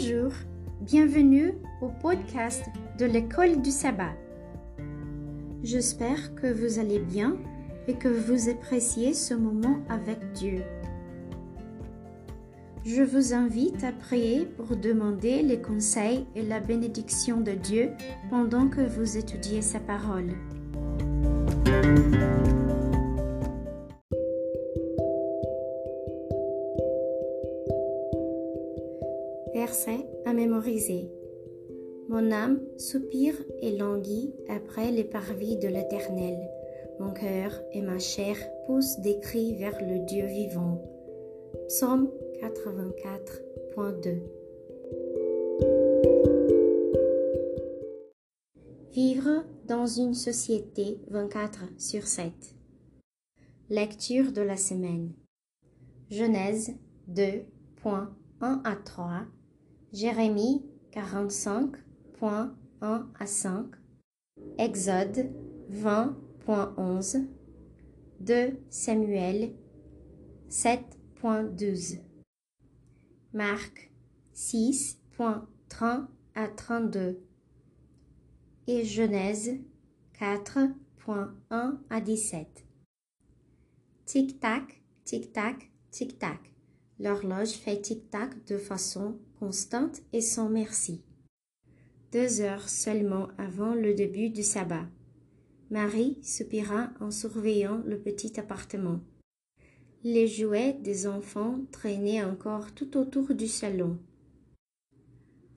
Bonjour, bienvenue au podcast de l'école du sabbat. J'espère que vous allez bien et que vous appréciez ce moment avec Dieu. Je vous invite à prier pour demander les conseils et la bénédiction de Dieu pendant que vous étudiez sa parole. À mémoriser. Mon âme soupire et languit après les parvis de l'Éternel. Mon cœur et ma chair poussent des cris vers le Dieu vivant. Psaume 84.2 Vivre dans une société 24 sur 7. Lecture de la semaine. Genèse 2.1 à 3. Jérémie 45.1 à 5. Exode 20.11. 2 Samuel 7.12. Marc 6.30 à 32 et Genèse 4.1 à 17. Tic-tac, tic-tac, tic-tac. L'horloge fait tic-tac de façon constante et sans merci. Deux heures seulement avant le début du sabbat. Marie soupira en surveillant le petit appartement. Les jouets des enfants traînaient encore tout autour du salon.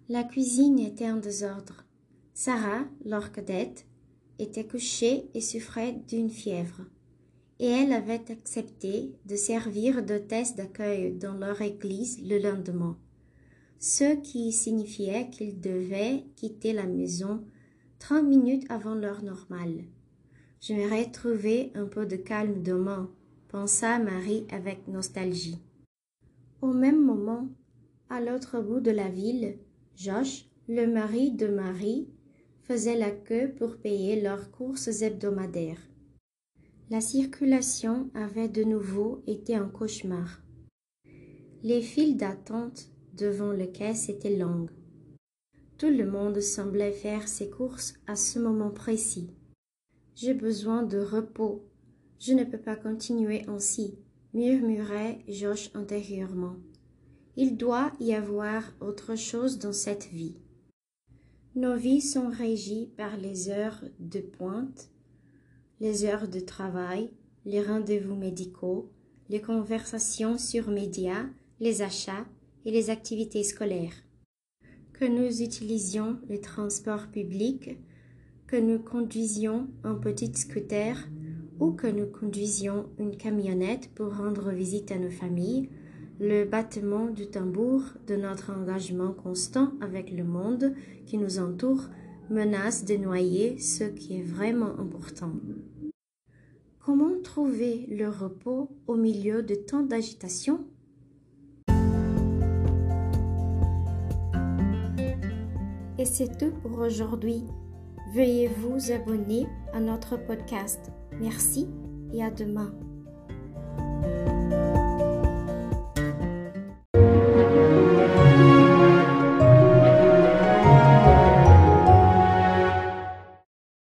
La cuisine était en désordre. Sarah, leur cadette, était couchée et souffrait d'une fièvre, et elle avait accepté de servir d'hôtesse d'accueil dans leur église le lendemain, ce qui signifiait qu'ils devaient quitter la maison trente minutes avant l'heure normale. J'aimerais trouver un peu de calme demain, pensa Marie avec nostalgie. Au même moment, à l'autre bout de la ville, Josh, le mari de Marie, faisaient la queue pour payer leurs courses hebdomadaires. La circulation avait de nouveau été un cauchemar. Les files d'attente devant le caisse étaient longues. Tout le monde semblait faire ses courses à ce moment précis. J'ai besoin de repos. Je ne peux pas continuer ainsi, murmurait Josh intérieurement. Il doit y avoir autre chose dans cette vie. Nos vies sont régies par les heures de pointe, les heures de travail, les rendez-vous médicaux, les conversations sur médias, les achats et les activités scolaires. Que nous utilisions les transports publics, que nous conduisions un petit scooter ou que nous conduisions une camionnette pour rendre visite à nos familles, le battement du tambour de notre engagement constant avec le monde qui nous entoure menace de noyer ce qui est vraiment important. Comment trouver le repos au milieu de tant d'agitation? Et c'est tout pour aujourd'hui. Veuillez vous abonner à notre podcast. Merci et à demain.